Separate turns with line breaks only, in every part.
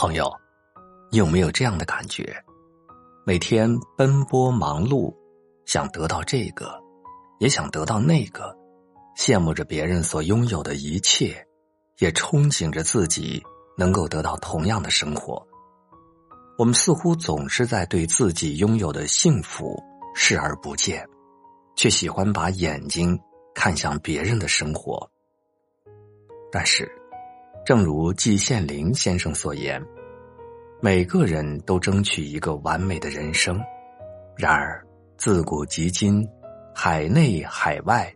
朋友，你有没有这样的感觉？每天奔波忙碌，想得到这个，也想得到那个，羡慕着别人所拥有的一切，也憧憬着自己能够得到同样的生活。我们似乎总是在对自己拥有的幸福视而不见，却喜欢把眼睛看向别人的生活。但是。正如季羡林先生所言，每个人都争取一个完美的人生。然而，自古及今，海内海外，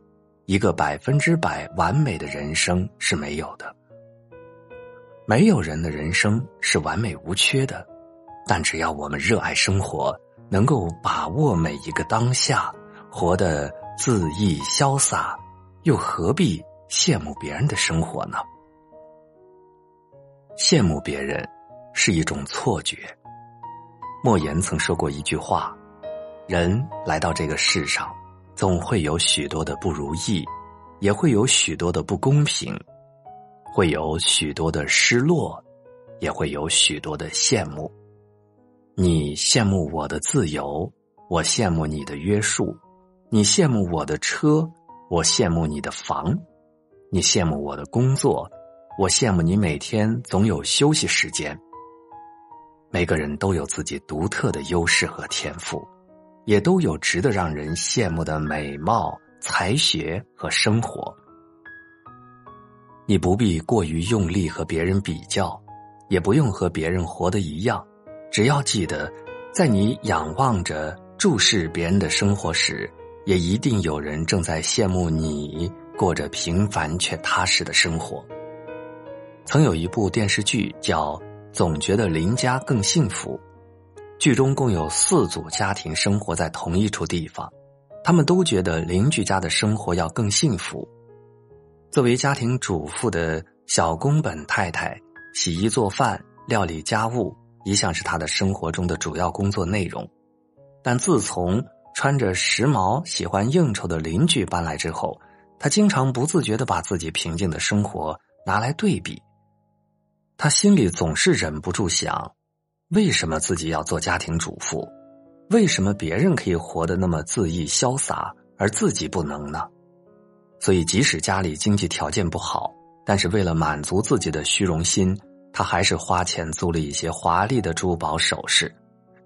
一个百分之百完美的人生是没有的。没有人的人生是完美无缺的，但只要我们热爱生活，能够把握每一个当下，活得恣意潇洒，又何必羡慕别人的生活呢？羡慕别人是一种错觉。莫言曾说过一句话：“人来到这个世上，总会有许多的不如意，也会有许多的不公平，会有许多的失落，也会有许多的羡慕。你羡慕我的自由，我羡慕你的约束；你羡慕我的车，我羡慕你的房；你羡慕我的工作。”我羡慕你每天总有休息时间。每个人都有自己独特的优势和天赋，也都有值得让人羡慕的美貌、才学和生活。你不必过于用力和别人比较，也不用和别人活得一样。只要记得，在你仰望着、注视别人的生活时，也一定有人正在羡慕你过着平凡却踏实的生活。曾有一部电视剧叫《总觉得邻家更幸福》，剧中共有四组家庭生活在同一处地方，他们都觉得邻居家的生活要更幸福。作为家庭主妇的小宫本太太，洗衣做饭、料理家务一向是她的生活中的主要工作内容。但自从穿着时髦、喜欢应酬的邻居搬来之后，她经常不自觉的把自己平静的生活拿来对比。他心里总是忍不住想：为什么自己要做家庭主妇？为什么别人可以活得那么恣意潇洒，而自己不能呢？所以，即使家里经济条件不好，但是为了满足自己的虚荣心，他还是花钱租了一些华丽的珠宝首饰，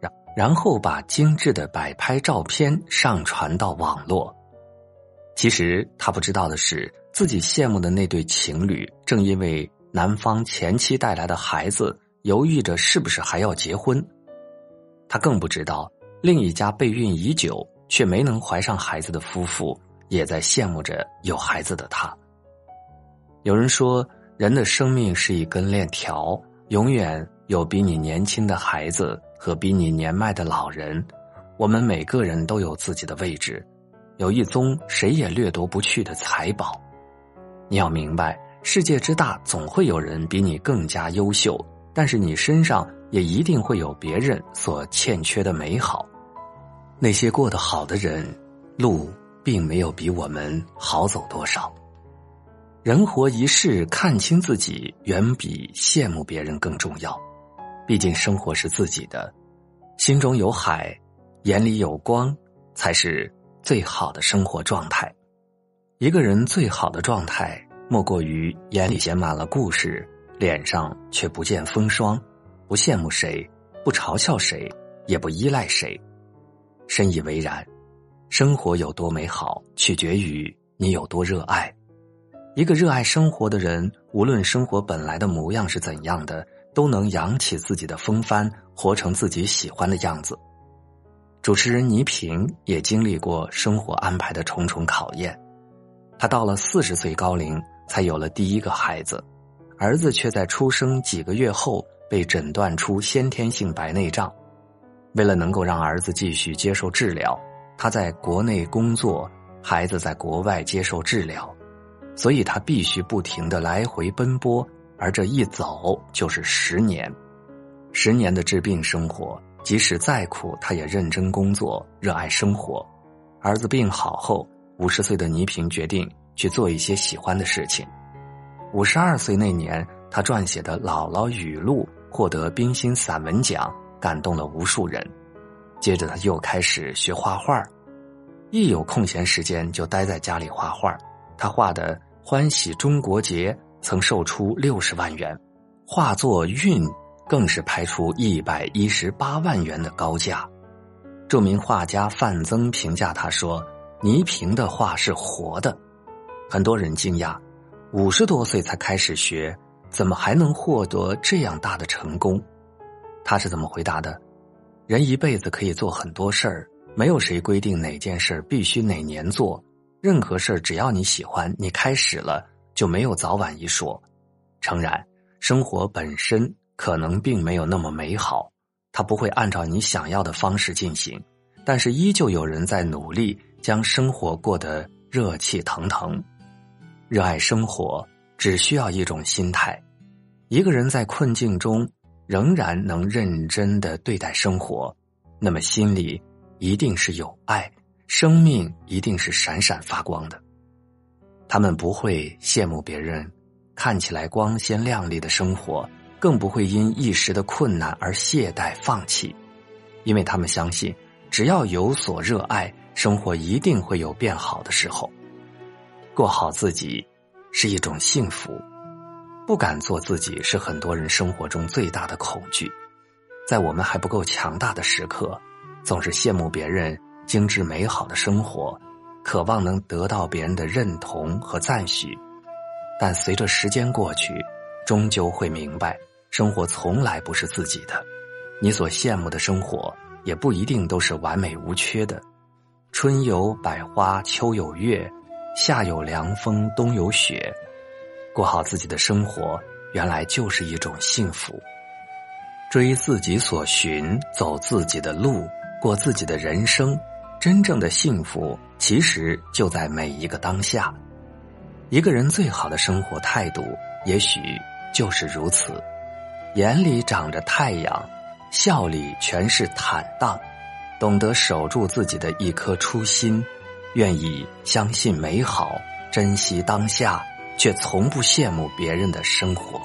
然然后把精致的摆拍照片上传到网络。其实他不知道的是，自己羡慕的那对情侣，正因为。男方前妻带来的孩子犹豫着是不是还要结婚，他更不知道另一家备孕已久却没能怀上孩子的夫妇也在羡慕着有孩子的他。有人说，人的生命是一根链条，永远有比你年轻的孩子和比你年迈的老人。我们每个人都有自己的位置，有一宗谁也掠夺不去的财宝。你要明白。世界之大，总会有人比你更加优秀，但是你身上也一定会有别人所欠缺的美好。那些过得好的人，路并没有比我们好走多少。人活一世，看清自己远比羡慕别人更重要。毕竟生活是自己的，心中有海，眼里有光，才是最好的生活状态。一个人最好的状态。莫过于眼里写满了故事，脸上却不见风霜，不羡慕谁，不嘲笑谁，也不依赖谁。深以为然，生活有多美好，取决于你有多热爱。一个热爱生活的人，无论生活本来的模样是怎样的，都能扬起自己的风帆，活成自己喜欢的样子。主持人倪萍也经历过生活安排的重重考验，她到了四十岁高龄。才有了第一个孩子，儿子却在出生几个月后被诊断出先天性白内障。为了能够让儿子继续接受治疗，他在国内工作，孩子在国外接受治疗，所以他必须不停的来回奔波，而这一走就是十年。十年的治病生活，即使再苦，他也认真工作，热爱生活。儿子病好后，五十岁的倪萍决定。去做一些喜欢的事情。五十二岁那年，他撰写的《姥姥语录》获得冰心散文奖，感动了无数人。接着他又开始学画画，一有空闲时间就待在家里画画。他画的《欢喜中国节》曾售出六十万元，画作《韵》更是拍出一百一十八万元的高价。著名画家范曾评价他说：“倪萍的画是活的。”很多人惊讶，五十多岁才开始学，怎么还能获得这样大的成功？他是怎么回答的？人一辈子可以做很多事儿，没有谁规定哪件事必须哪年做。任何事儿只要你喜欢，你开始了就没有早晚一说。诚然，生活本身可能并没有那么美好，它不会按照你想要的方式进行，但是依旧有人在努力将生活过得热气腾腾。热爱生活，只需要一种心态。一个人在困境中仍然能认真的对待生活，那么心里一定是有爱，生命一定是闪闪发光的。他们不会羡慕别人看起来光鲜亮丽的生活，更不会因一时的困难而懈怠放弃，因为他们相信，只要有所热爱，生活一定会有变好的时候。过好自己是一种幸福，不敢做自己是很多人生活中最大的恐惧。在我们还不够强大的时刻，总是羡慕别人精致美好的生活，渴望能得到别人的认同和赞许。但随着时间过去，终究会明白，生活从来不是自己的。你所羡慕的生活，也不一定都是完美无缺的。春有百花，秋有月。夏有凉风，冬有雪，过好自己的生活，原来就是一种幸福。追自己所寻，走自己的路，过自己的人生，真正的幸福其实就在每一个当下。一个人最好的生活态度，也许就是如此：眼里长着太阳，笑里全是坦荡，懂得守住自己的一颗初心。愿意相信美好，珍惜当下，却从不羡慕别人的生活。